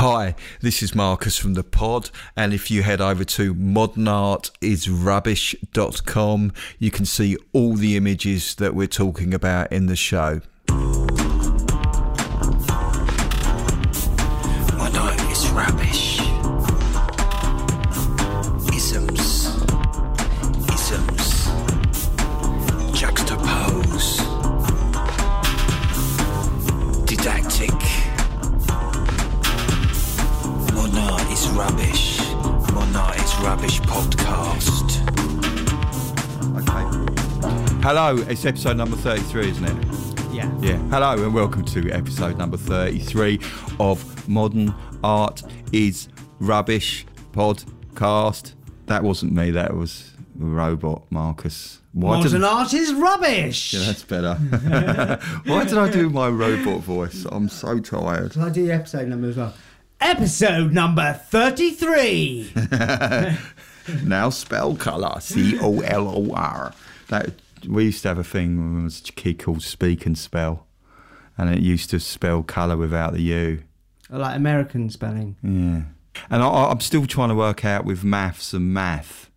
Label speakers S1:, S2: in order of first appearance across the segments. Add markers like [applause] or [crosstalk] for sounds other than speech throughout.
S1: Hi, this is Marcus from the pod, and if you head over to modernartisrubbish.com, you can see all the images that we're talking about in the show. It's episode number 33, isn't it?
S2: Yeah.
S1: Yeah. Hello, and welcome to episode number 33 of Modern Art is Rubbish podcast. That wasn't me, that was robot, Marcus. Why
S2: Modern
S1: did-
S2: art is rubbish.
S1: Yeah, that's better. [laughs] Why did I do my robot voice? I'm so tired.
S2: Can I do the episode number as well? Episode number 33. [laughs]
S1: Now spell colour. C O L O R. That we used to have a thing when I was a kid called Speak and Spell, and it used to spell colour without the U.
S2: Oh, like American spelling.
S1: Yeah, and I, I'm still trying to work out with maths and math.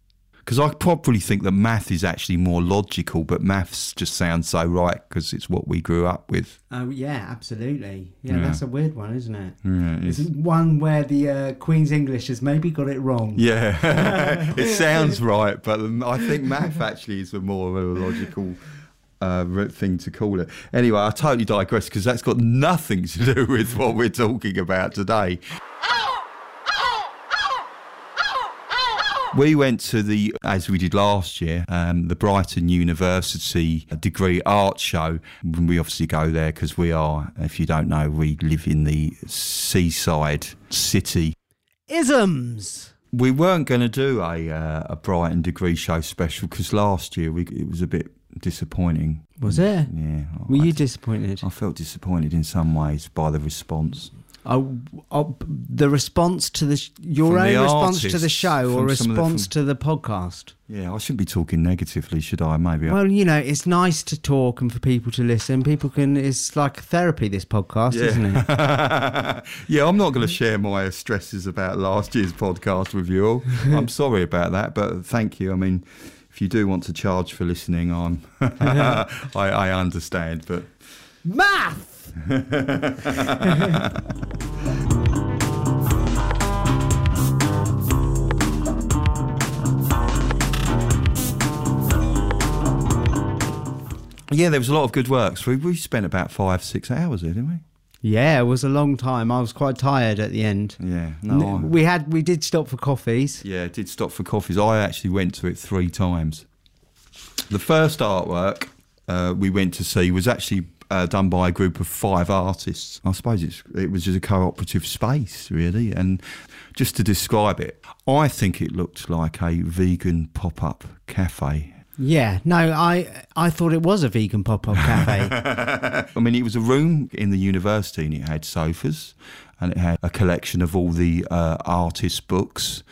S1: Because I probably think that math is actually more logical, but maths just sounds so right because it's what we grew up with.
S2: Oh, yeah, absolutely. Yeah,
S1: Yeah.
S2: that's a weird one, isn't it?
S1: Yeah, it
S2: It's one where the uh, Queen's English has maybe got it wrong.
S1: Yeah, [laughs] [laughs] it sounds right, but I think math actually is a more of a logical uh, thing to call it. Anyway, I totally digress because that's got nothing to do with what we're talking about today. We went to the, as we did last year, um, the Brighton University degree art show. We obviously go there because we are, if you don't know, we live in the seaside city
S2: Isms.
S1: we weren't going to do a uh, a Brighton degree show special because last year we it was a bit disappointing.
S2: Was it?
S1: Yeah,
S2: Were
S1: I,
S2: you disappointed?
S1: I felt disappointed in some ways by the response.
S2: Oh, oh, the response to the sh- your
S1: From the
S2: own response to the show or
S1: of the-
S2: response
S1: from-
S2: to the podcast?
S1: Yeah, I shouldn't be talking negatively, should I? Maybe. I,
S2: Well, you know, it's nice to talk and for people to listen. People can. It's like therapy. This podcast, isn't it? [laughs]
S1: yeah, I'm not going to share my stresses about last year's podcast with you all. [laughs] I'm sorry about that, but thank you. I mean, if you do want to charge for listening, I'm [laughs] I, I understand, but
S2: Math. [laughs]
S1: yeah, there was a lot of good works. We we spent about five six hours there, didn't we?
S2: Yeah, it was a long time. I was quite tired at the end.
S1: Yeah, no,
S2: we had we did stop for coffees.
S1: Yeah, did stop for coffees. I actually went to it three times. The first artwork uh, we went to see was actually uh, done by a group of five artists. I suppose it's, it was just a cooperative space, really. And just to describe it, I think it looked like a vegan pop up cafe.
S2: Yeah, no, I I thought it was a vegan pop up cafe. [laughs]
S1: I mean, it was a room in the university and it had sofas and it had a collection of all the uh, artist books.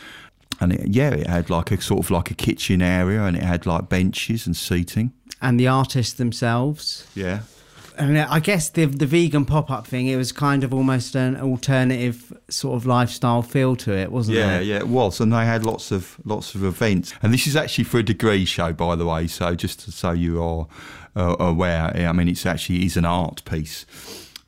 S1: And it, yeah, it had like a sort of like a kitchen area and it had like benches and seating.
S2: and the artists themselves.
S1: Yeah.
S2: And I guess the the vegan pop up thing, it was kind of almost an alternative sort of lifestyle feel to it, wasn't
S1: Yeah,
S2: it?
S1: yeah, yeah, it was, and they had lots of lots of events. And this is actually for a degree show, by the way. So just so you are uh, aware, I mean, it's actually is an art piece.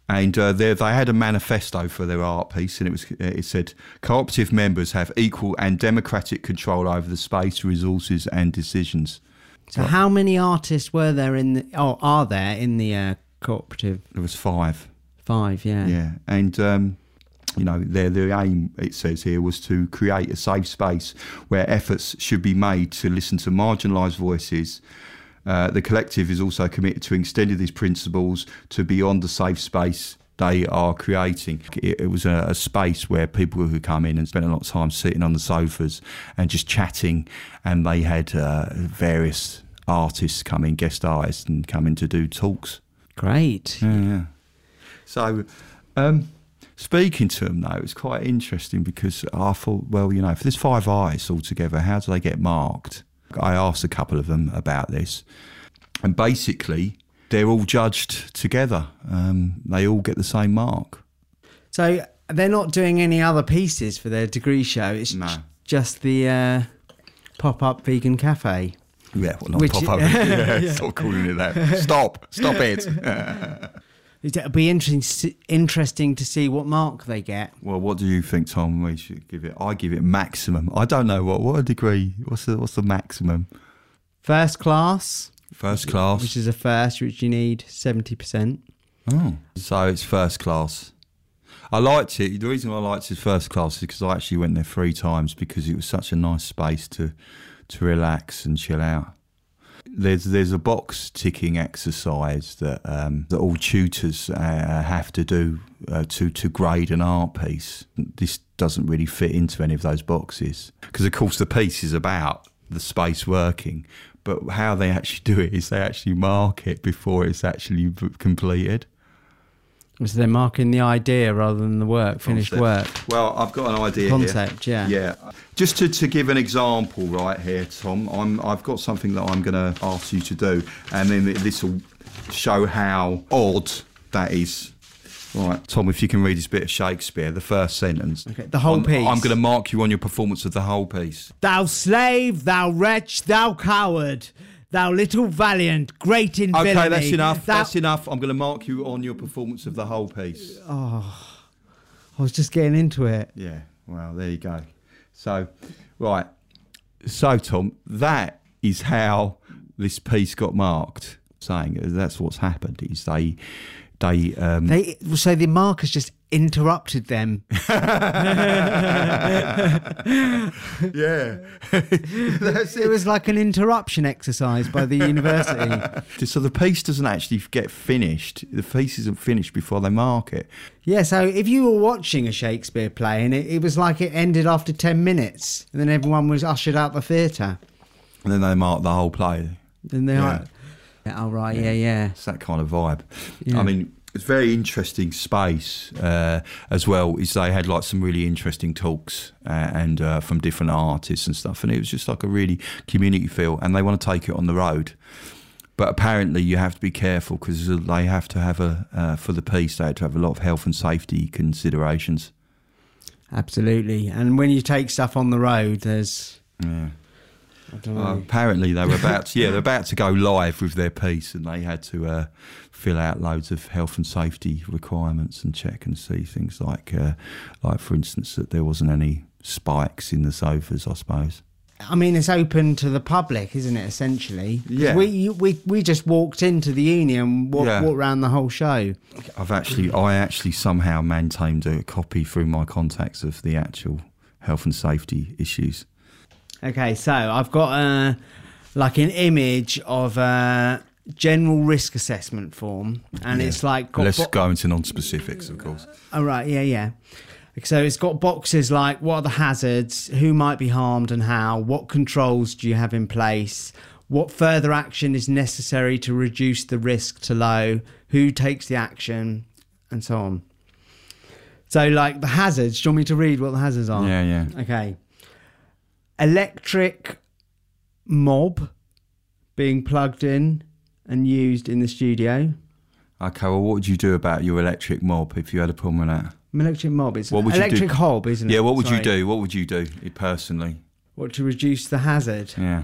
S1: And uh, they they had a manifesto for their art piece, and it was it said cooperative members have equal and democratic control over the space, resources, and decisions.
S2: So how many artists were there in the? Oh, are there in the uh, cooperative?
S1: There was five.
S2: Five, yeah.
S1: Yeah, and um, you know, their the aim it says here was to create a safe space where efforts should be made to listen to marginalised voices. Uh, the collective is also committed to extending these principles to beyond the safe space they are creating. It, it was a, a space where people who come in and spend a lot of time sitting on the sofas and just chatting, and they had uh, various artists come in, guest artists, and come in to do talks.
S2: Great.
S1: Yeah, yeah. So, um, speaking to them though, it was quite interesting because I thought, well, you know, if there's five artists altogether, how do they get marked? I asked a couple of them about this, and basically, they're all judged together. Um, they all get the same mark.
S2: So they're not doing any other pieces for their degree show. It's
S1: No.
S2: just the uh, pop up vegan cafe.
S1: Yeah, well, not
S2: Which-
S1: pop over. [laughs] Yeah, Stop calling it that. Stop. Stop it. [laughs]
S2: It'll be interesting interesting to see what mark they get.
S1: well, what do you think, Tom? We should give it. I give it maximum. I don't know what what a degree. What's the what's the maximum?
S2: First class,
S1: First class.
S2: which is a first, which you need seventy percent.
S1: Oh, so it's first class. I liked it. The reason I liked it first class is because I actually went there three times because it was such a nice space to to relax and chill out. There's there's a box ticking exercise that um, that all tutors uh, have to do uh, to to grade an art piece. This doesn't really fit into any of those boxes because, of course, the piece is about the space working. But how they actually do it is they actually mark it before it's actually completed.
S2: So they're marking the idea rather than the work, finished work.
S1: Well, I've got an idea.
S2: Concept,
S1: here.
S2: yeah.
S1: Yeah. Just to, to give an example right here, Tom, I'm, I've got something that I'm going to ask you to do, and then this will show how odd that is. Right, Tom, if you can read this bit of Shakespeare, the first sentence.
S2: Okay, the whole
S1: I'm,
S2: piece.
S1: I'm going to mark you on your performance of the whole piece.
S2: Thou slave, thou wretch, thou coward, thou little valiant, great in
S1: Okay,
S2: villainy.
S1: that's enough.
S2: Thou-
S1: That's enough. I'm going to mark you on your performance of the whole piece.
S2: Oh, I was just getting into it.
S1: Yeah, well, there you go. So, right. So, Tom, that is how this piece got marked. Saying that's what's happened is they, they, um,
S2: They so the markers just interrupted them. [laughs]
S1: yeah. that's [laughs]
S2: It was like an interruption exercise by the university. [laughs]
S1: So the piece doesn't actually get finished. The piece isn't finished before they mark it.
S2: Yeah, so if you were watching a Shakespeare play and it, it was like it ended after 10 minutes and then everyone was ushered out the theatre,
S1: And then they marked the whole play.
S2: then they
S1: Yeah.
S2: are. Yeah, oh, right, yeah, yeah.
S1: It's that kind of vibe.
S2: Yeah.
S1: I mean, it's very interesting space uh, as well. Is they had like some really interesting talks uh, and uh, from different artists and stuff, and it was just like a really community feel. And they want to take it on the road, but apparently you have to be careful because they have to have a uh, for the piece. They had to have a lot of health and safety considerations.
S2: Absolutely. And when you take stuff on the road, there's.
S1: Yeah.
S2: I don't
S1: Uh,
S2: know.
S1: apparently they were about to, yeah they're about to go live with their piece and they had to uh, fill out loads of health and safety requirements and check and see things like uh, like for instance that there wasn't any spikes in the sofas I suppose
S2: I mean, it's open to the public, isn't it? Essentially,
S1: Yeah.
S2: We you- we we just walked into the uni and walked,
S1: Yeah.
S2: walked around the whole show.
S1: I've actually I actually somehow maintained a copy through my contacts of the actual health and safety issues
S2: Okay, so I've got uh, like an image of a general risk assessment form, and
S1: Yeah.
S2: it's like got
S1: let's
S2: bo-
S1: go into non-specifics of course
S2: Oh right, yeah, yeah. So it's got boxes like what are the hazards, who might be harmed and how, what controls do you have in place, what further action is necessary to reduce the risk to low, who takes the action, and so on. So like the hazards, do you want me to read what the hazards are?
S1: yeah yeah
S2: Okay. Electric mob being plugged in and used in the studio.
S1: okay well what would you do about your electric mob if you had a problem with that
S2: An electric mob is
S1: What would you do?
S2: electric hob, isn't it?
S1: yeah what would you
S2: Sorry.
S1: do what would you do eh, personally
S2: What to reduce the hazard?
S1: yeah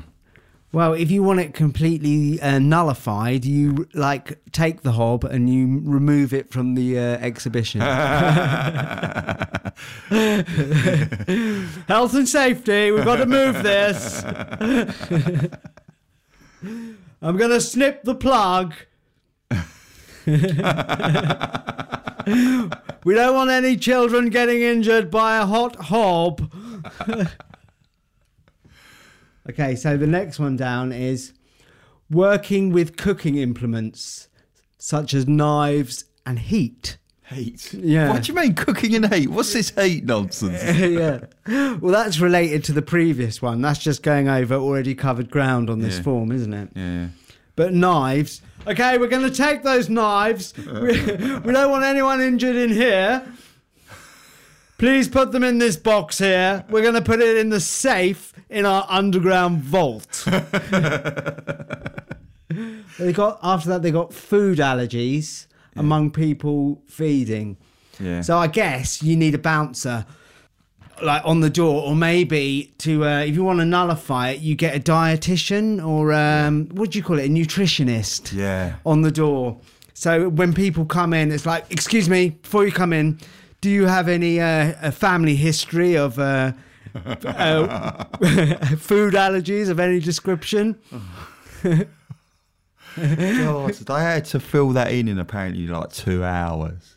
S2: Well, if you want it completely uh, nullified, you like take the hob and you remove it from the uh, exhibition. [laughs] [laughs] Health and safety, we've got to move this. [laughs] I'm going to snip the plug. we don't want any children getting injured by a hot hob. [laughs] Okay, so the next one down is working with cooking implements such as knives and heat.
S1: Heat.
S2: Yeah.
S1: What do you mean cooking and hate? What's this hate nonsense? [laughs]
S2: yeah. Well, that's related to the previous one. That's just going over already covered ground on this
S1: Yeah.
S2: form, isn't it?
S1: yeah.
S2: But knives. Okay, we're going to take those knives. [laughs] We, we don't want anyone injured in here. Please put them in this box here. We're going to put it in the safe in our underground vault. [laughs] they got after that they got food allergies among people feeding.
S1: Yeah.
S2: So I guess you need a bouncer like on the door or maybe to uh, if you want to nullify it you get a dietitian or um, what do you call it a nutritionist
S1: Yeah.
S2: on the door so when people come in it's like excuse me before you come in do you have any uh, a family history of uh, [laughs] uh, [laughs] food allergies of any description [laughs]
S1: God, [laughs] they had to fill that in in apparently like two hours.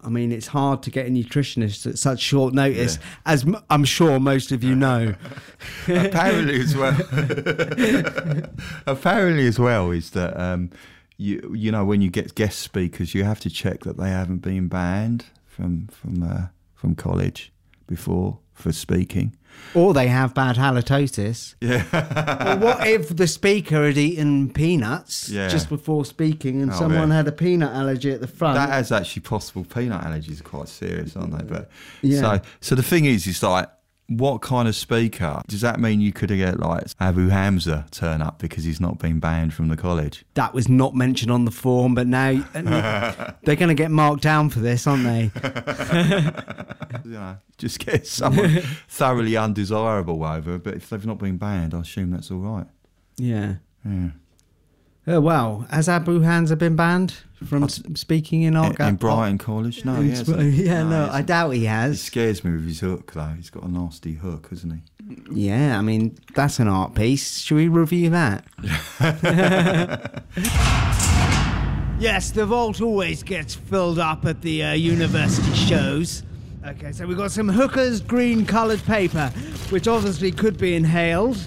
S2: I mean, it's hard to get a nutritionist at such short notice, as m- I'm sure most of you know. [laughs]
S1: apparently as well. [laughs] apparently as well is that um, you you know when you get guest speakers, you have to check that they haven't been banned from from uh, from college before for speaking.
S2: Or they have bad halitosis.
S1: Yeah.
S2: Well, what if the speaker had eaten peanuts
S1: Yeah.
S2: just before speaking and
S1: Oh,
S2: someone
S1: yeah.
S2: had a peanut allergy at the front?
S1: That is actually possible peanut allergies are quite serious, aren't they? But
S2: Yeah.
S1: so so the thing is, is like. What kind of speaker? Does that mean you could get like Abu Hamza turn up because he's not been banned from the college?
S2: that was not mentioned on the form, but now uh, [laughs] they're going to get marked down for this, aren't they? [laughs]
S1: you know, just get someone [laughs] thoroughly undesirable over. But if they've not been banned, I assume that's all right.
S2: Yeah.
S1: Yeah.
S2: Oh, well, has Abu Hamza been banned from s- speaking in art?
S1: In, in Brighton College? No, he
S2: Sp-
S1: hasn't.
S2: yeah, no,
S1: he
S2: I doubt he has.
S1: He scares me with his hook, though. He's got a nasty hook, hasn't he?
S2: Yeah, I mean, that's an art piece. Should we review that? [laughs] yes, the vault always gets filled up at the uh, university shows. Okay, so we've got some hookers green coloured paper, which obviously could be inhaled.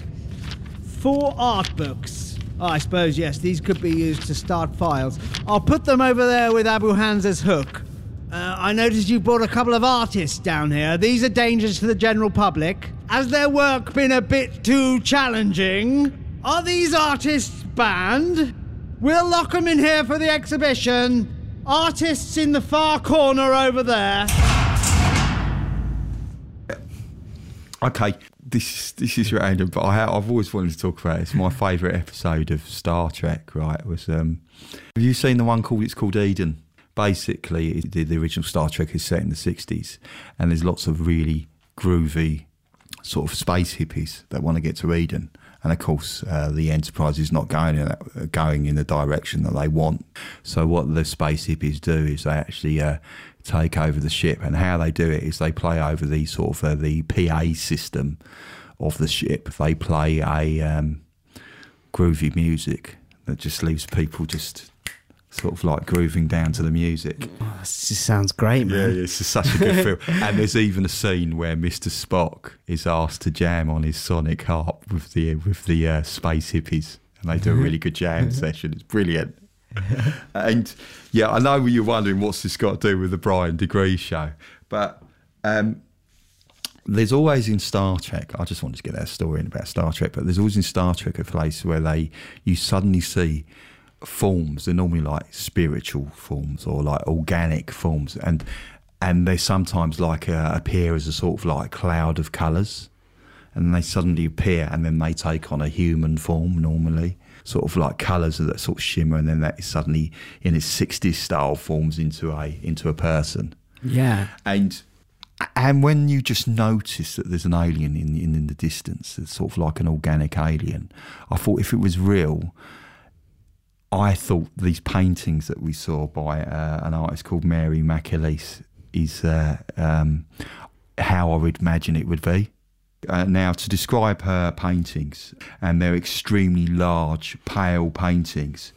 S2: Four art books. Oh, I suppose, yes, these could be used to start files. I'll put them over there with Abu Hamza's hook. Uh, I noticed you brought a couple of artists down here. These are dangerous to the general public. Has their work been a bit too challenging? Are these artists banned? We'll lock them in here for the exhibition. Artists in the far corner over there.
S1: Okay, this this is random, but I ha- I've always wanted to talk about it. It's my favourite episode of Star Trek. Right, was um, have you seen the one called It's called Eden? Basically, the, the original Star Trek is set in the '60s, and there's lots of really groovy sort of space hippies that want to get to Eden. And of course, uh, the Enterprise is not going in that, going in the direction that they want. So what the space hippies do is they actually uh, take over the ship, and how they do it is they play over the sort of uh, the PA system of the ship. They play a um, groovy music that just leaves people just sort of like grooving down to the music.
S2: Oh, this just sounds great,
S1: Yeah,
S2: man.
S1: yeah, it's such a good film. [laughs] And there's even a scene where Mr. Spock is asked to jam on his sonic harp with the with the uh, space hippies, and they do a really good jam [laughs] session. It's brilliant. [laughs] and yeah, I know you're wondering what's this got to do with the Brighton Degree show, but um, there's always in Star Trek. I just wanted to get that story in about Star Trek, but there's always in Star Trek a place where they you suddenly see forms. They're normally like spiritual forms or like organic forms, and and they sometimes like uh, appear as a sort of like cloud of colours, and they suddenly appear, and then they take on a human form normally. Sort of like colours that sort of shimmer, and then that is suddenly in its 60s style forms into a into a person
S2: Yeah.
S1: and and when you just notice that there's an alien in, in in the distance, it's sort of like an organic alien. I thought if it was real, I thought these paintings that we saw by uh, an artist called Mary McAleese is uh, um, how I would imagine it would be. Uh, now, to describe her paintings, and they're extremely large, pale paintings.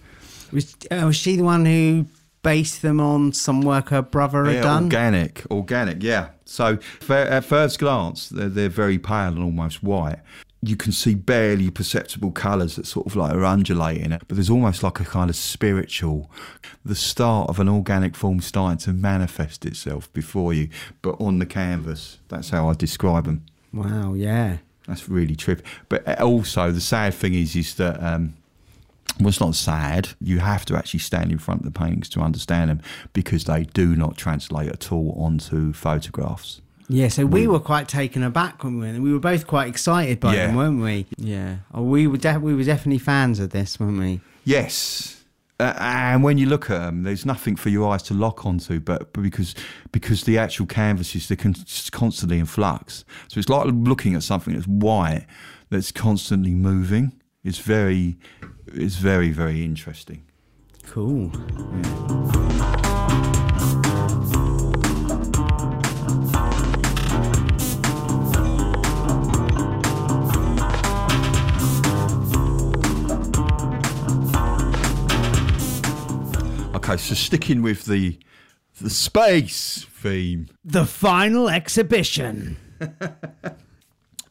S2: Was, uh, was she the one who based them on some work her brother had
S1: Yeah,
S2: done?
S1: organic, organic, yeah. So at first glance, they're, they're very pale and almost white. You can see barely perceptible colours that sort of like are undulating it, but there's almost like a kind of spiritual, the start of an organic form starting to manifest itself before you, but on the canvas. That's how I describe them.
S2: Wow, yeah.
S1: That's really trippy. But uh, also, the sad thing is, is that um, well, it's not sad. You have to actually stand in front of the paintings to understand them because they do not translate at all onto photographs.
S2: Yeah, so we were quite taken aback when we went. We were both quite excited by
S1: Yeah.
S2: them, weren't we? Yeah. Oh, we were de- we were definitely fans of this, weren't we?
S1: Yes, Uh, and when you look at them, there's nothing for your eyes to lock onto, but, but because because the actual canvases they're con- constantly in flux. So it's like looking at something that's white that's constantly moving. It's very it's very very interesting.
S2: Cool.
S1: Okay, so sticking with the the space theme.
S2: The final exhibition. [laughs]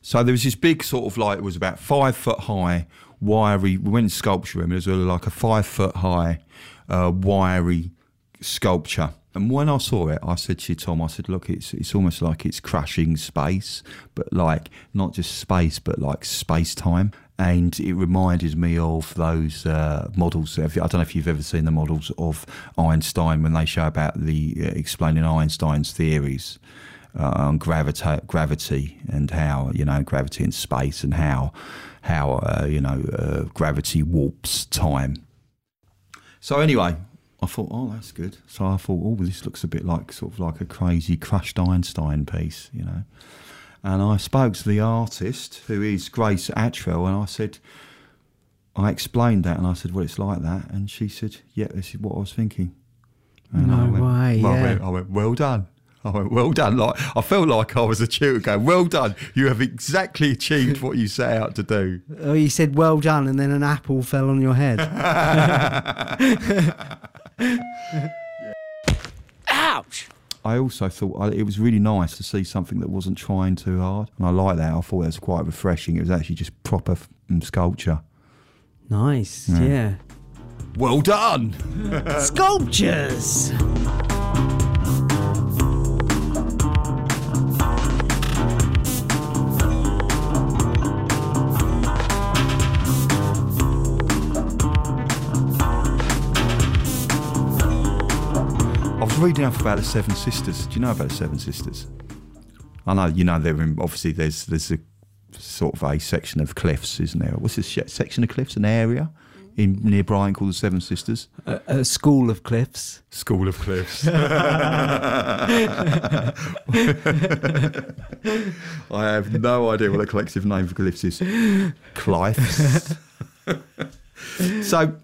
S1: So there was this big sort of like it was about five foot high, wiry. We went in sculpture room. There was like a five foot high, uh, wiry sculpture. And when I saw it, I said to Tom, I said, "Look, it's it's almost like it's crashing space, but like not just space, but like space time." And it reminded me of those uh, models. I don't know if you've ever seen the models of Einstein when they show about the uh, explaining Einstein's theories uh, on gravity, gravity, and how you know gravity in space, and how how uh, you know uh, gravity warps time. So anyway, I thought, oh, that's good. So I thought, oh, this looks a bit like sort of like a crazy crushed Einstein piece, you know. And I spoke to the artist, who is Grace Attrell, and I said, I explained that, and I said, well, it's like that, and she said, yeah, this is what I was thinking. And
S2: No
S1: I went,
S2: way,
S1: well, I,
S2: yeah.
S1: went, I went, well done. I went, well done. Like I felt like I was a tutor going, well done. You have exactly achieved what you set out to do. [laughs]
S2: Oh, you said well done, and then an apple fell on your head. [laughs] [laughs]
S3: Ouch!
S1: I also thought I- it was really nice to see something that wasn't trying too hard, and I like that. I thought it was quite refreshing. It was actually just proper f- mm, sculpture.
S2: nice, yeah.
S1: Well done.
S2: Sculptures.
S1: Reading up about the Seven Sisters. Do you know about the Seven Sisters? I know you know they're in, obviously there's there's a sort of a section of cliffs, isn't there? What's this sh- section of cliffs? An area in near Brighton called the Seven Sisters.
S2: A, a school of cliffs.
S1: School of Cliffs. [laughs] [laughs] I have no idea what the collective name for cliffs is. Cliffs. [laughs] so,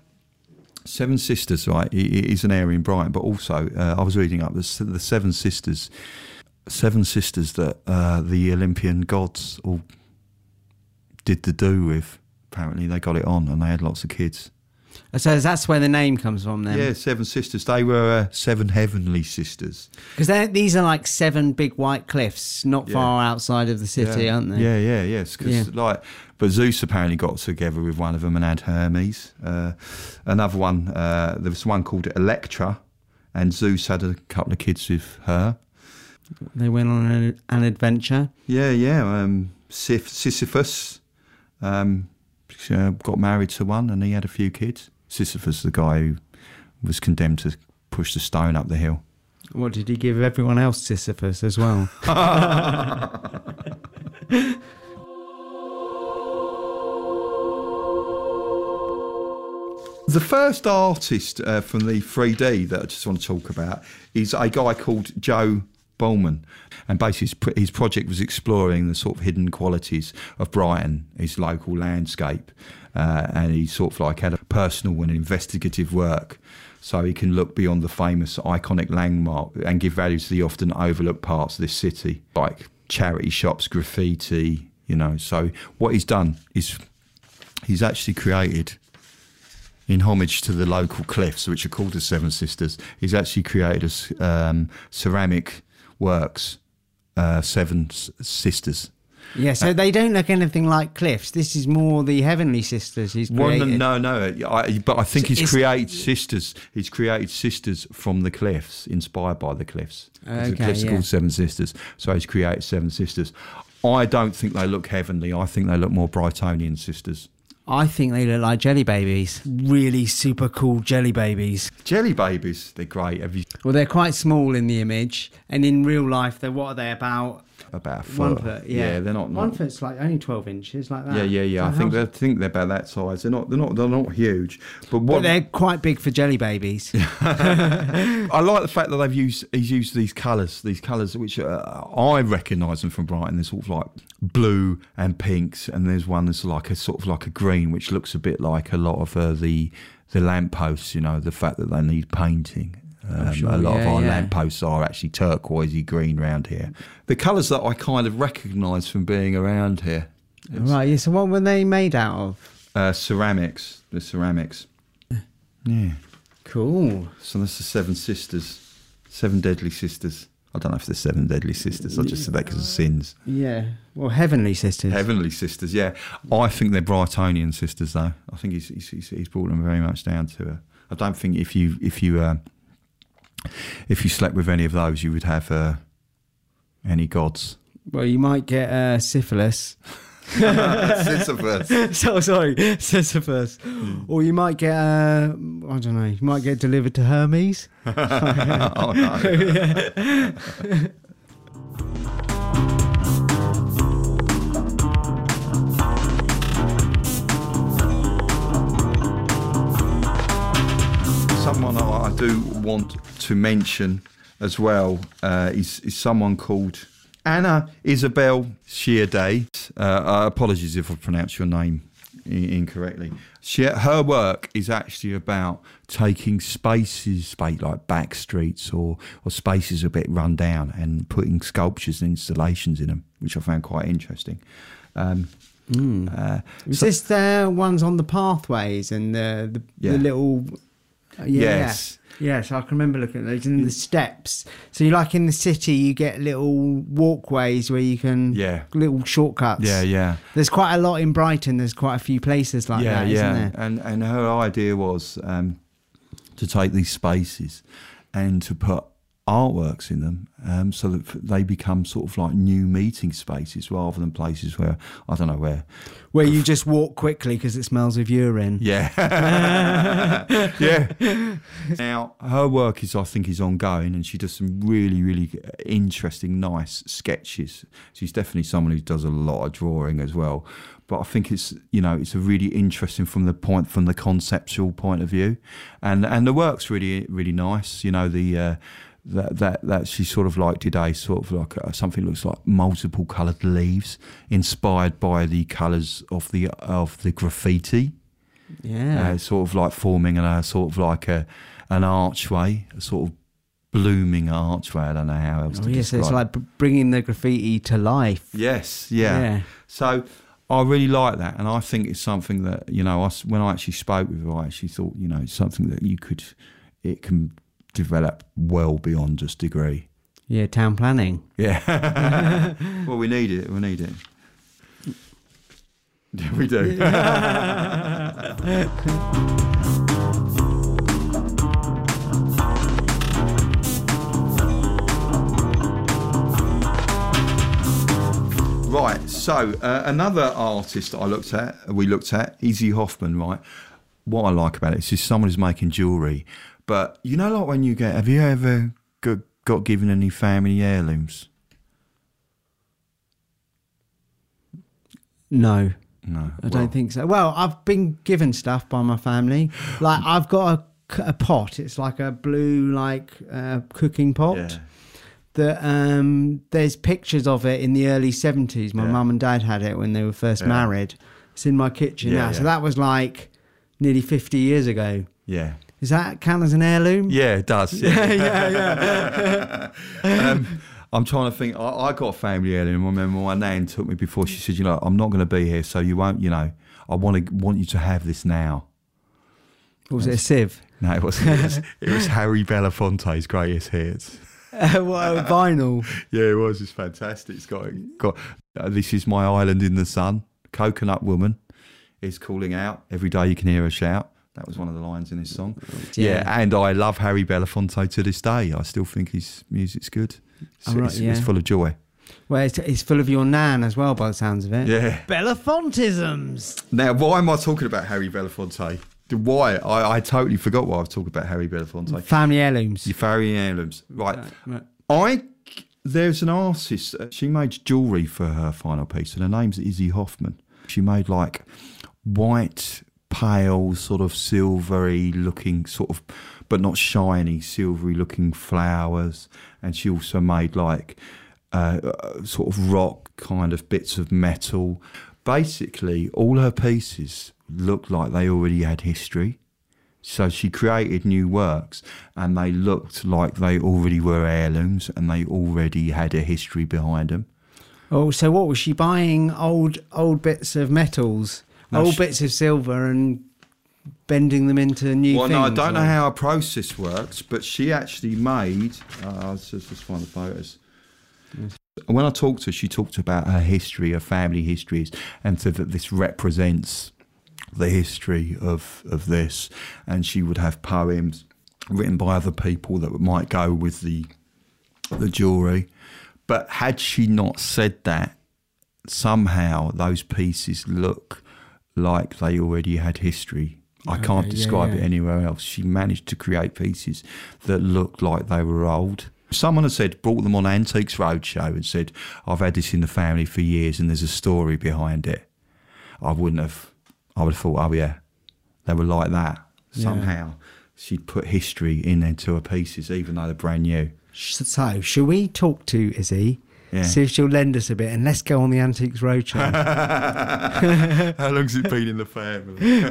S1: Seven Sisters, right, is an area in Brighton, but also uh, I was reading up the, the Seven Sisters, Seven Sisters that uh, the Olympian gods all did the do with. Apparently, they got it on and they had lots of kids.
S2: So that's where the name comes from then.
S1: Yeah, Seven Sisters. They were uh, seven heavenly sisters.
S2: Because these are like seven big white cliffs, not
S1: Yeah.
S2: far outside of the city,
S1: yeah.
S2: aren't they?
S1: Yeah, yeah, yes. Because
S2: Yeah.
S1: like, but Zeus apparently got together with one of them and had Hermes. Uh, another one, uh, there was one called Electra, and Zeus had a couple of kids with her.
S2: They went on an, an adventure.
S1: Yeah, yeah. Um, Sisyphus um, uh, got married to one, and he had a few kids. Sisyphus, the guy who was condemned to push the stone up the hill.
S2: What did he give everyone else Sisyphus as well? [laughs]
S1: The first artist uh, from the 3D that I just want to talk about is a guy called Joe Bowman. And basically, his, his project was exploring the sort of hidden qualities of Brighton, his local landscape. Uh, and he sort of like had a personal and investigative work so he can look beyond the famous iconic landmark and give value to the often overlooked parts of this city, like charity shops, graffiti, you know. So what he's done is he's actually created in homage to the local cliffs, which are called the Seven Sisters, he's actually created a um, ceramic works, uh, Seven S- Sisters.
S2: yeah, so they don't look anything like cliffs. This is more the Heavenly Sisters he's created.
S1: no, no, no. I, but I think
S2: So
S1: he's
S2: it's-
S1: created sisters. He's created sisters from the cliffs, inspired by the cliffs. 'Cause the
S2: Okay,
S1: cliffs are
S2: yeah.
S1: called Seven Sisters, so he's created Seven Sisters. I don't think they look heavenly. I think they look more Brightonian sisters.
S2: I think they look like jelly babies. Really super cool jelly babies.
S1: Jelly babies, they're great. Have you?
S2: Well, they're quite small in the image, and in real life, they're what are they about?
S1: About a foot.
S2: One foot, yeah.
S1: they're not. not, One
S2: foot's like only twelve inches, like that.
S1: yeah, yeah, yeah. I think they think they're about that size. They're not. They're not. They're not huge. But
S2: But
S1: what
S2: they're quite big for jelly babies. [laughs]
S1: I like the fact that they've used he's used these colours, these colours which uh, I recognise them from Brighton. They're sort of like blue and pinks, and there's one that's like a sort of like a green, which looks a bit like a lot of uh, the the lampposts. You know, the fact that they need painting. Um,
S2: sure,
S1: a lot of our
S2: yeah.
S1: lampposts are actually turquoisey green round here. The colours that I kind of recognise from being around here,
S2: right. Yeah. So what were they made out of?
S1: uh, ceramics, the ceramics. Yeah.
S2: Cool.
S1: So that's the Seven Sisters, Seven Deadly Sisters. I don't know if they're Seven Deadly Sisters. I just said that because of sins.
S2: Yeah. Well, Heavenly Sisters.
S1: Heavenly Sisters, yeah. I think they're Brightonian sisters, though. I think he's he's, he's, he's brought them very much down to. A, I don't think if you if you uh, if you slept with any of those, you would have uh, any gods.
S2: Well, you might get uh, syphilis. [laughs]
S1: Sisyphus. [laughs]
S2: so sorry, Sisyphus. Or you might get, uh, I don't know, you might get delivered to Hermes. [laughs]
S1: oh no. I do want to mention as well uh, is, is someone called Anna Isabel Shearday. Uh, uh, apologies if I pronounced your name incorrectly. She, her work is actually about taking spaces, space like back streets or, or spaces a bit run down, and putting sculptures and installations in them, which I found quite interesting. Um, uh,
S2: Is
S1: so-
S2: this the ones on the pathways and the, the,
S1: Yeah.
S2: the little. uh, yeah.
S1: Yes.
S2: Yes, I can remember looking at those and the steps. So you like in the city, you get little walkways where you can
S1: Yeah.
S2: little shortcuts.
S1: yeah, yeah.
S2: There's quite a lot in Brighton. There's quite a few places like
S1: yeah,
S2: that,
S1: yeah.
S2: not there?
S1: And and her idea was um, to take these spaces and to put artworks in them, um, so that they become sort of like new meeting spaces rather than places where I don't know where.
S2: Where you just walk quickly because it smells of urine.
S1: Yeah, [laughs] [laughs] yeah. Now her work is, I think, is ongoing, and she does some really, really interesting, nice sketches. She's definitely someone who does a lot of drawing as well. But I think it's, you know, it's a really interesting from the point, from the conceptual point of view, and and the work's really, really nice. You know, the. Uh, that, that that she sort of like today, sort of like uh, something looks like multiple coloured leaves, inspired by the colours of the of the graffiti
S2: Yeah.
S1: uh, sort of like forming a sort of like a an archway, a sort of blooming archway. I don't know how else
S2: oh,
S1: to
S2: yes,
S1: describe.
S2: it's like bringing the graffiti to life.
S1: yes, yeah.
S2: Yeah.
S1: So I really like that, and I think it's something that you know. I when I actually spoke with her, I actually thought you know it's something that you could, it can develop well beyond just degree.
S2: Yeah, town planning.
S1: Yeah. [laughs] well, we need it. We need it. [laughs] Yeah, we do. [laughs] Right, so uh, another artist that I looked at, we looked at, Izzy Hoffman, right? What I like about it is someone who's making jewellery. But you know, like when you get, have you ever got, got given any family heirlooms?
S2: No,
S1: No.
S2: I don't think so. Well, I've been given stuff by my family. Like I've got a pot. It's like a blue like uh, cooking pot.
S1: Yeah.
S2: That um, there's pictures of it in the early seventies. My
S1: Yeah.
S2: mum and dad had it when they were first
S1: Yeah.
S2: married. It's in my kitchen
S1: Yeah,
S2: now. So that was like nearly fifty years ago.
S1: Yeah.
S2: Does that count as an heirloom?
S1: Yeah, it does. [laughs] Yeah.
S2: yeah, yeah. [laughs]
S1: um, I'm trying to think. I, I got a family heirloom. I remember my nan took me before. She said, "You know, I'm not going to be here, so you won't. You know, I want to want you to have this now."
S2: What was it a sieve?
S1: No, it wasn't. It was, it was Harry Belafonte's greatest hits. [laughs]
S2: what a vinyl.
S1: Yeah, it was. It's fantastic. It's got got. Uh, this is my island in the sun. Coconut woman is calling out every day. You can hear her shout. That was one of the lines in his song. Yeah,
S2: Yeah.
S1: and I love Harry Belafonte to this day. I still think his music's good. It's,
S2: Oh, right,
S1: it's, it's full of joy.
S2: Well, it's, it's full of your nan as well, by the sounds of it.
S1: Yeah.
S2: Belafontisms.
S1: Now, why am I talking about Harry Belafonte? Why? I, I totally forgot why I was talking about Harry Belafonte.
S2: Family heirlooms.
S1: Your Harry heirlooms. Right.
S2: Right.
S1: I There's an artist. uh, She made jewellery for her final piece, and her name's Izzy Hoffman. She made like white, pale, sort of silvery looking, sort of, but not shiny, silvery looking flowers. And she also made like uh, sort of rock kind of bits of metal. Basically, all her pieces looked like they already had history. So she created new works and they looked like they already were heirlooms and they already had a history behind them.
S2: Oh, so what was she buying? Old old bits of metals,
S1: No,
S2: old
S1: she-
S2: bits of silver, and bending them into new
S1: well,
S2: things.
S1: no, I don't know how her process works, but she actually made. Uh, let's just find the photos. When I talked to her, she talked about her history, her family histories, and said that this represents the history of, of this. And she would have poems written by other people that might go with the the jewellery. But had she not said that, somehow those pieces look like they already had history. I can't
S2: Okay, yeah,
S1: describe it anywhere else. She managed to create pieces that looked like they were old. Someone had said, brought them on Antiques Roadshow and said, I've had this in the family for years and there's a story behind it. I wouldn't have, I would have thought, oh yeah, they were like that.
S2: Yeah.
S1: Somehow she'd put history in into her pieces, even though they're brand new.
S2: So, shall we talk to Izzy?
S1: Yeah.
S2: See if she'll lend us a bit, and let's go on the Antiques Roadshow. [laughs]
S1: How long's it been in the family?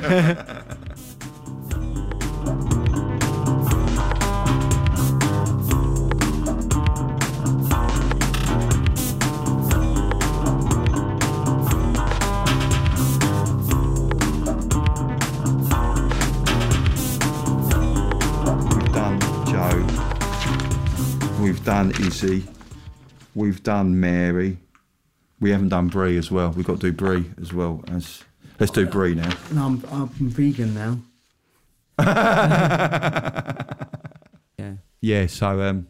S1: We've done Joe. We've done Izzy. We've done Mary. We haven't done Brie as well. We've got to do Brie as well. As let's do Brie now.
S2: no, I'm, I'm vegan now. [laughs] yeah.
S1: Yeah. So um,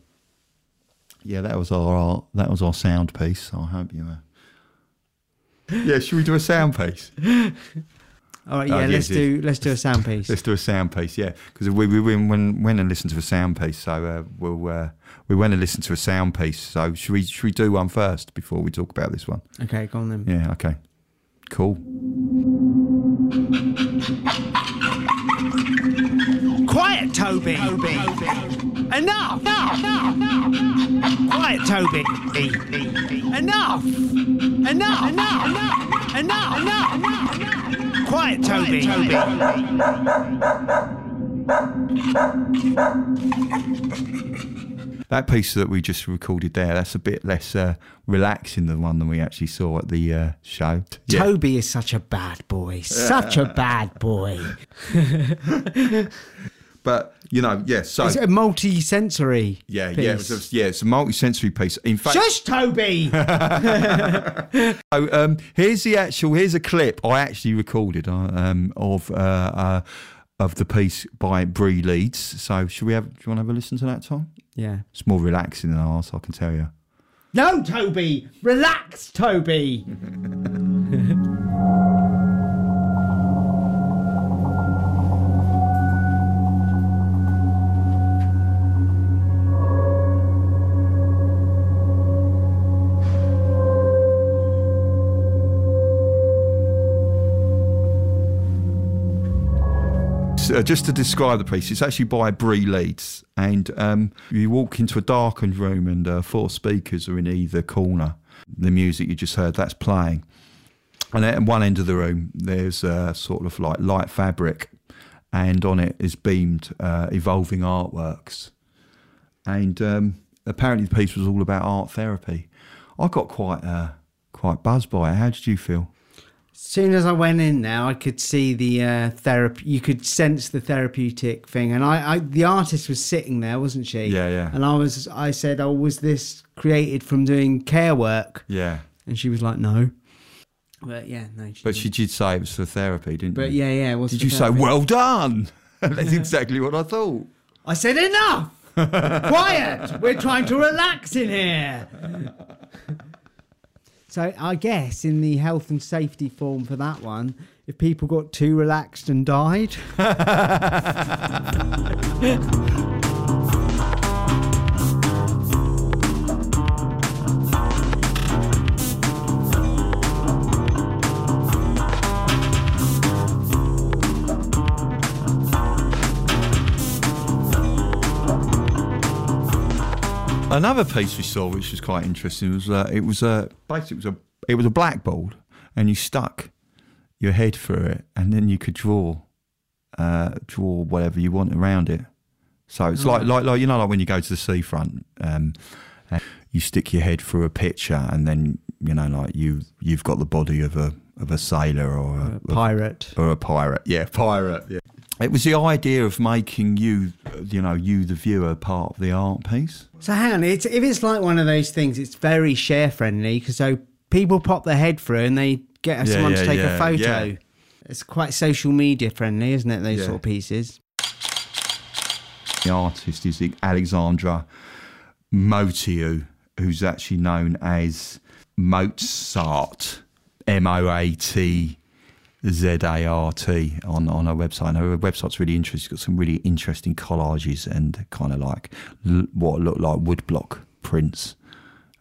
S1: yeah, that was our that was our sound piece. I hope you. Uh... Yeah, should we do a sound piece? [laughs]
S2: All right.
S1: Oh,
S2: Yeah.
S1: yes,
S2: let's
S1: yes.
S2: do let's do a sound piece.
S1: Let's do a sound piece. Yeah, because we we went when went and listened to a sound piece. So uh, we'll uh, we went and listened to a sound piece. So should we should we do one first before we talk about this one?
S2: Okay, go on then.
S1: Yeah. Okay. Cool.
S2: Quiet, Toby. Enough. Enough! Quiet, Toby. Enough. Enough. Enough. Enough. Enough. Quiet, Toby.
S1: That piece that we just recorded there, that's a bit less uh, relaxing than the one than we actually saw at the uh, show. Yeah.
S2: Toby is such a bad boy. Such a bad boy. [laughs]
S1: But you know, yeah. So
S2: It's a multi-sensory.
S1: yeah,
S2: piece.
S1: yeah, it was a, yeah. It's a multi-sensory piece. In fact,
S2: Shush, Toby. [laughs] [laughs]
S1: So, um, here's the actual. Here's a clip I actually recorded uh, um, of uh, uh, of the piece by Brie Leeds. So, should we have? Do you want to have a listen to that, Tom?
S2: yeah.
S1: It's more relaxing than ours, I can tell you.
S2: No, Toby. Relax, Toby. [laughs]
S1: uh, just to describe the piece, it's actually by Brie Leeds, and um, you walk into a darkened room, and uh, four speakers are in either corner. The music you just heard that's playing, and at one end of the room there's a sort of like light fabric, and on it is beamed uh, evolving artworks, and um, apparently the piece was all about art therapy. I got quite uh, quite buzzed by it. How did you feel?
S2: Soon as I went in there, I could see the uh, therapy. You could sense the therapeutic thing, and I, I, the artist was sitting there, wasn't she?
S1: Yeah, yeah.
S2: And I was, I said, "Oh, was this created from doing care work?"
S1: Yeah,
S2: And she was like, "No." But yeah, no. She
S1: but she did say it was for therapy, didn't
S2: But
S1: you?
S2: yeah, yeah. It was
S1: Did you say, well done? [laughs] That's exactly what I thought.
S2: I said enough. [laughs] Quiet. We're trying to relax in here. So I guess in the health and safety form for that one, if people got too relaxed and died, [laughs] [laughs]
S1: Another piece we saw, which was quite interesting, was uh, it was a basically it was a it was a blackboard, and you stuck your head through it, and then you could draw uh, draw whatever you want around it. So it's like like like you know like when you go to the seafront, um, and you stick your head through a picture, and then you know like you you've got the body of a of a sailor or a,
S2: Pirate.
S1: or a pirate. Yeah, pirate. Yeah. It was the idea of making you, uh, you know, you the viewer part of the art piece.
S2: So hang on, it's, if it's like one of those things, it's very share friendly because so people pop their head through and they get
S1: Yeah,
S2: someone to take
S1: yeah,
S2: a photo.
S1: yeah.
S2: It's quite social media friendly, isn't it? Those
S1: Yeah.
S2: sort of pieces.
S1: The artist is Alexandra Motiu, who's actually known as Mozart, M O A T Z A R T on on her website. And her website's really interesting. It's got some really interesting collages and kind of like l- what look like woodblock prints.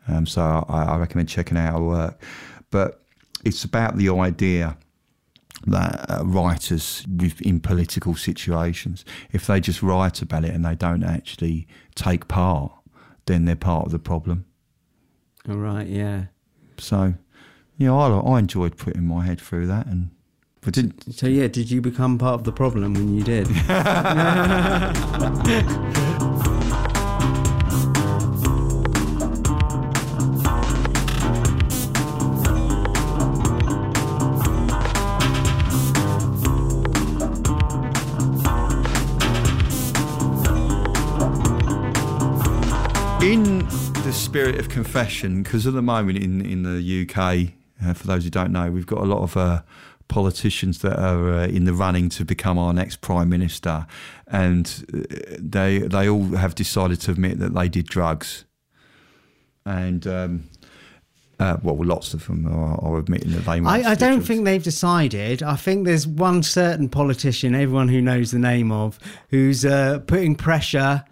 S1: Um, so I, I recommend checking out her work. But it's about the idea that uh, writers with, in political situations, if they just write about it and they don't actually take part, then they're part of the problem.
S2: All right, yeah.
S1: So, you know, I, I enjoyed putting my head through that, and I didn't.
S2: So yeah, did you become part of the problem when you did?
S1: In the spirit of confession, because at the moment in in the UK, uh, for those who don't know, we've got a lot of uh, politicians that are uh, in the running to become our next prime minister, and uh, they they all have decided to admit that they did drugs, and. Um, uh, well, lots of them are, are admitting that they. might
S2: I, I don't
S1: drugs.
S2: think they've decided. I think there's one certain politician, everyone who knows the name of, who's uh, putting pressure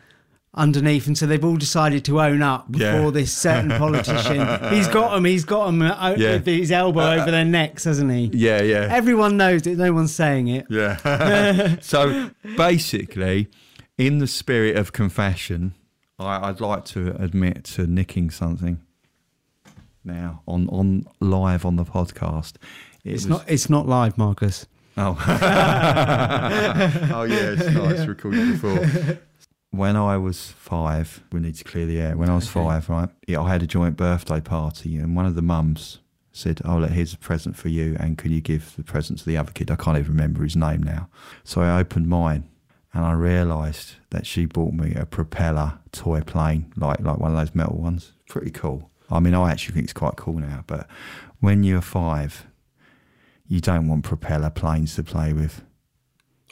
S2: underneath, and so they've all decided to own up before
S1: Yeah.
S2: this certain politician. [laughs] he's got them. He's got them uh, uh,
S1: Yeah.
S2: with his elbow uh, over their necks, hasn't he?
S1: Yeah, yeah.
S2: Everyone knows it. No one's saying it.
S1: Yeah. [laughs] so basically, in the spirit of confession, I, I'd like to admit to nicking something now on, on live on the podcast. It
S2: It's
S1: was-
S2: not. It's not live, Marcus.
S1: Oh. [laughs] oh yeah, it's nice recorded before. When I was five, we need to clear the air. When I was
S2: Okay.
S1: five, right, yeah, I had a joint birthday party, and one of the mums said, "Oh, look, here's a present for you, and could you give the present to the other kid?" I can't even remember his name now. So I opened mine, and I realised that she bought me a propeller toy plane, like like one of those metal ones. Pretty cool. I mean, I actually think it's quite cool now, but when you're five, you don't want propeller planes to play with.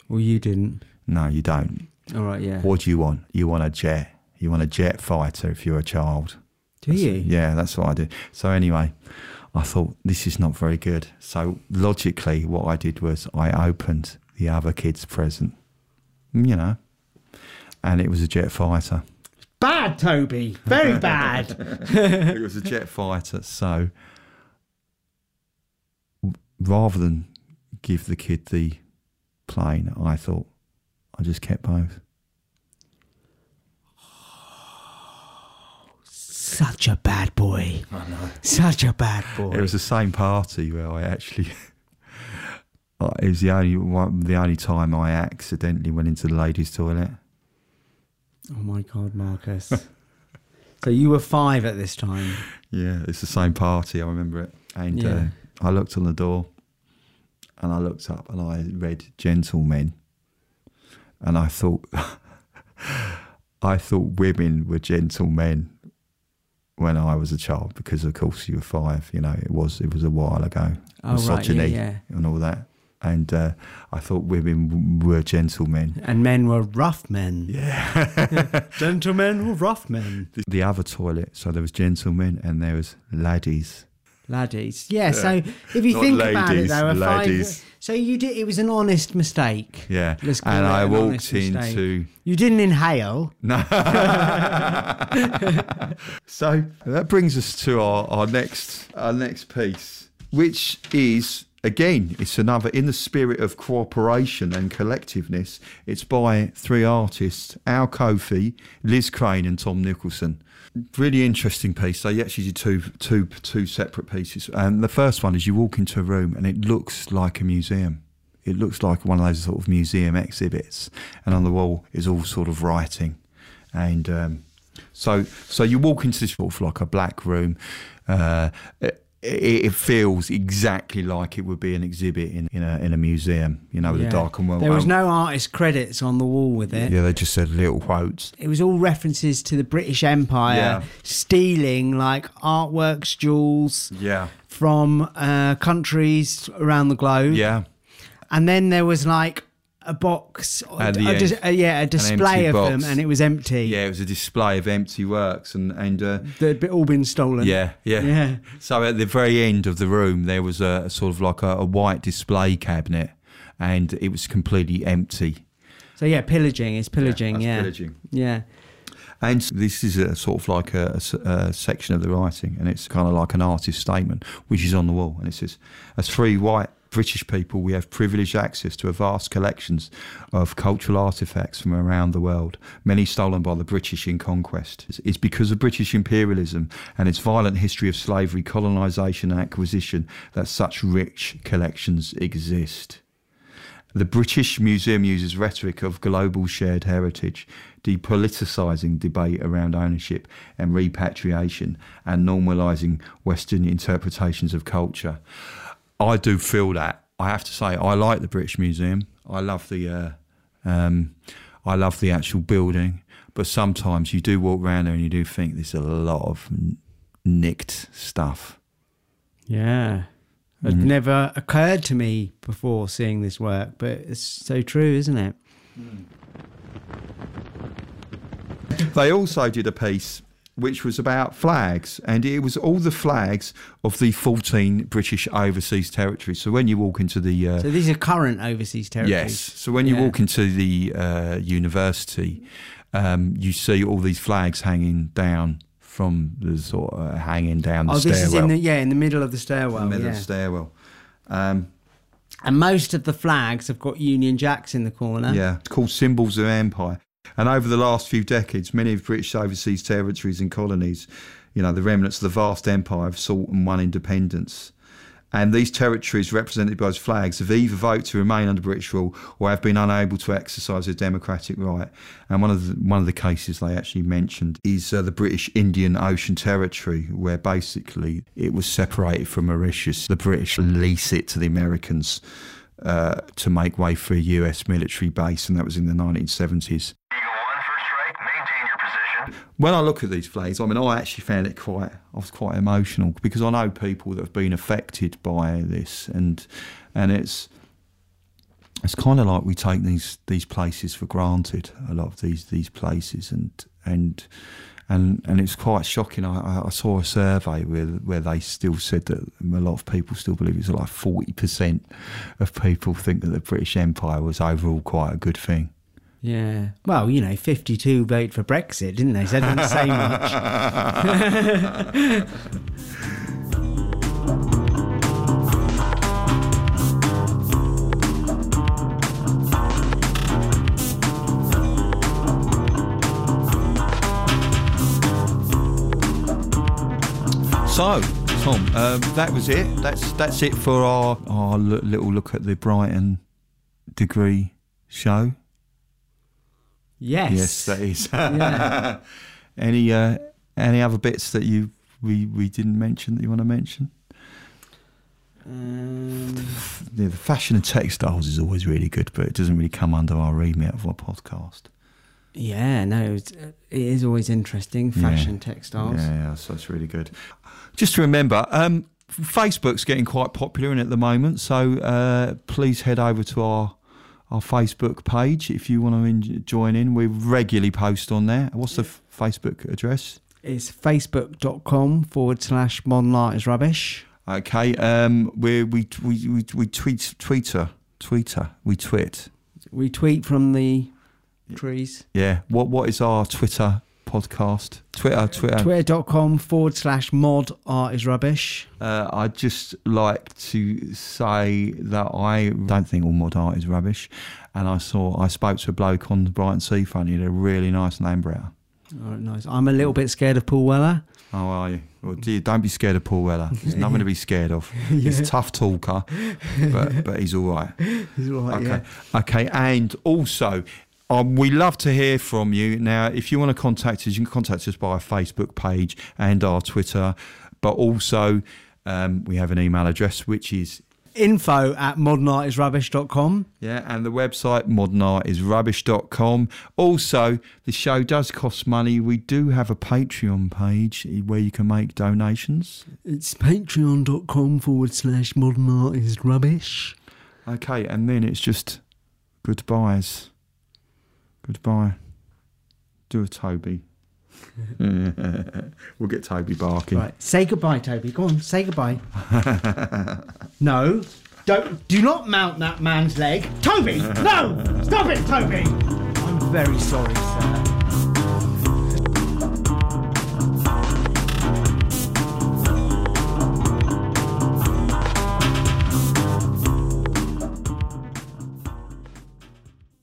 S2: Well, you didn't.
S1: No, you don't.
S2: All right. Yeah.
S1: What do you want? You want a jet. You want a jet fighter if you're a child.
S2: Do you?
S1: Yeah, that's what I did. So anyway, I thought this is not very good. So logically, what I did was I opened the other kid's present, you know, and it was a jet fighter.
S2: Bad, Toby. Very [laughs] bad.
S1: it was a jet fighter. So rather than give the kid the plane, I thought I just kept both.
S2: Such a bad boy. I know. Such a bad boy.
S1: It was the same party where I actually. [laughs] uh, it was the only one, the only time I accidentally went into the ladies' toilet.
S2: Oh my God, Marcus. [laughs] so you were five at this time.
S1: Yeah, it's the same party. I remember it. And uh, I looked on the door, and I looked up, and I read "gentlemen," and I thought, [laughs] I thought women were gentlemen when I was a child because, of course, you were five. You know, it was it was a while ago.
S2: Oh, right,
S1: Misogyny
S2: yeah, yeah.
S1: and all that. And uh, I thought women were gentlemen.
S2: And men were rough men. Yeah. [laughs] Gentlemen were rough men.
S1: The other toilet, so there was gentlemen and there was laddies.
S2: Laddies. Yeah, so if you
S1: Not
S2: think about it
S1: ladies,
S2: though, a
S1: laddies.
S2: five so you did it was an honest mistake.
S1: Yeah,
S2: Let's
S1: and I walked into
S2: You didn't inhale.
S1: No. [laughs] so that brings us to our, our next our next piece, which is again it's another in the spirit of cooperation and collectiveness. It's by three artists: Al Kofi, Liz Crane, and Tom Nicholson. Really interesting piece. They actually did two, two, two separate pieces. And the first one is you walk into a room and it looks like a museum. It looks like one of those sort of museum exhibits, and on the wall is all sort of writing, and um, so so you walk into this sort of like a black room. Uh, it, it feels exactly like it would be an exhibit in, in a in a museum, you know, with
S2: Yeah.
S1: a dark and well.
S2: There was no artist credits on the wall with it.
S1: Yeah, they just said little quotes.
S2: It was all references to the British Empire
S1: Yeah.
S2: stealing like artworks, jewels
S1: Yeah,
S2: from uh, countries around the globe.
S1: yeah.
S2: And then there was like a box, a dis-
S1: end.
S2: uh, yeah, a display of them, and it was empty.
S1: Yeah, it was a display of empty works, and and uh,
S2: They'd be- all been stolen.
S1: yeah, yeah,
S2: Yeah.
S1: So at the very end of the room, there was a, a sort of like a, a white display cabinet, and it was completely empty.
S2: So yeah, pillaging is pillaging.
S1: that's
S2: Yeah,
S1: pillaging.
S2: yeah.
S1: And this is a sort of like a section of the writing, and it's kind of like an artist's statement, which is on the wall, and it says, "As three white British people, we have privileged access to a vast collections of cultural artifacts from around the world, many stolen by the British in conquest. It's- It's because of British imperialism and its violent history of slavery, colonisation, and acquisition that such rich collections exist." The British Museum uses rhetoric of global shared heritage, depoliticising debate around ownership and repatriation, and normalising Western interpretations of culture. I do feel that. I have to say, I like the British Museum. I love the, uh, um, I love the actual building. But sometimes you do walk around there and you do think there's a lot of nicked stuff.
S2: Yeah. It
S1: Mm.
S2: never occurred to me before seeing this work, but it's so true, isn't it?
S1: They also did a piece which was about flags, and it was all the flags of the 14 British overseas territories. So when you walk into the uh,
S2: So these are current overseas territories.
S1: yes, so when you
S2: Yeah.
S1: walk into the uh, university, um, you see all these flags hanging down from the sort of hanging down the
S2: Oh,
S1: stairwell,
S2: this is in the yeah in the middle of the stairwell.
S1: the middle
S2: yeah.
S1: of the stairwell. Um,
S2: And most of the flags have got Union Jacks in the corner.
S1: Yeah, it's called Symbols of Empire. And over the last few decades, many of British overseas territories and colonies, you know, the remnants of the vast empire have sought and won independence. And these territories, represented by those flags, have either voted to remain under British rule or have been unable to exercise their democratic right. And one of the one of the cases they actually mentioned is uh, the British Indian Ocean Territory, where basically it was separated from Mauritius. The British lease it to the Americans uh, to make way for a US military base, and that was in the 1970s.
S3: Eagle one for strike. Maintain your position.
S1: When I look at these flags, I mean, I actually found it quite, I was quite emotional because I know people that have been affected by this, and and it's it's kind of like we take these these places for granted. A lot of these these places, and and and and it's quite shocking. I, I- saw a survey where where they still said that a lot of people still believe it's like forty percent of people think that the British Empire was overall quite a good thing.
S2: Yeah. Well, you know, 52 vote for Brexit, didn't they? So they didn't say much. [laughs] [laughs]
S1: So, Tom, um, that was it. That's that's it for our our little look at the Brighton degree show.
S2: Yes.
S1: Yes, that is. [laughs]
S2: Yeah.
S1: any uh, any other bits that you we we didn't mention that you want to mention?
S2: Um,
S1: Yeah, the fashion and textiles is always really good, but it doesn't really come under our remit of our podcast.
S2: Yeah, no, it's, it is always interesting. Fashion, textiles.
S1: Yeah, yeah, so it's really good. Just to remember, um, Facebook's getting quite popular in at the moment, so uh, please head over to our our Facebook page if you want to in- join in. We regularly post on there. What's the f- Facebook address?
S2: It's facebook.com forward slash art is rubbish.
S1: Okay, um, we we we we, we tweet Twitter Twitter we tweet.
S2: We tweet from the trees.
S1: Yeah. What what is our Twitter podcast? Twitter Twitter.
S2: Twitter.com forward slash mod art is rubbish.
S1: Uh, I'd just like to say that I don't think all mod art is rubbish, and I saw I spoke to a bloke on the Brighton Seafront. He had a really nice Lambretta.
S2: All right, nice. I'm a little bit scared of Paul Weller.
S1: How are you? Well, dear, don't be scared of Paul Weller. There's [laughs] nothing to be scared of. He's a tough talker, but but he's all right. [laughs]
S2: He's all right,
S1: Okay, okay, and also. Um, we love to hear from you. Now, if you want to contact us, you can contact us by our Facebook page and our Twitter. But also, um, we have an email address which is
S2: Info at modernartisrubbish.com.
S1: Yeah, and the website modernartisrubbish.com. Also, the show does cost money. We do have a Patreon page where you can make donations.
S2: It's patreon.com forward slash modernartisrubbish.
S1: Okay, and then it's just goodbyes. Goodbye. Do a Toby. [laughs] we'll get Toby barking.
S2: Right, say goodbye, Toby. Go on, say goodbye. [laughs] no, don't. Do not mount that man's leg, Toby. No, stop it, Toby. I'm very sorry, sir.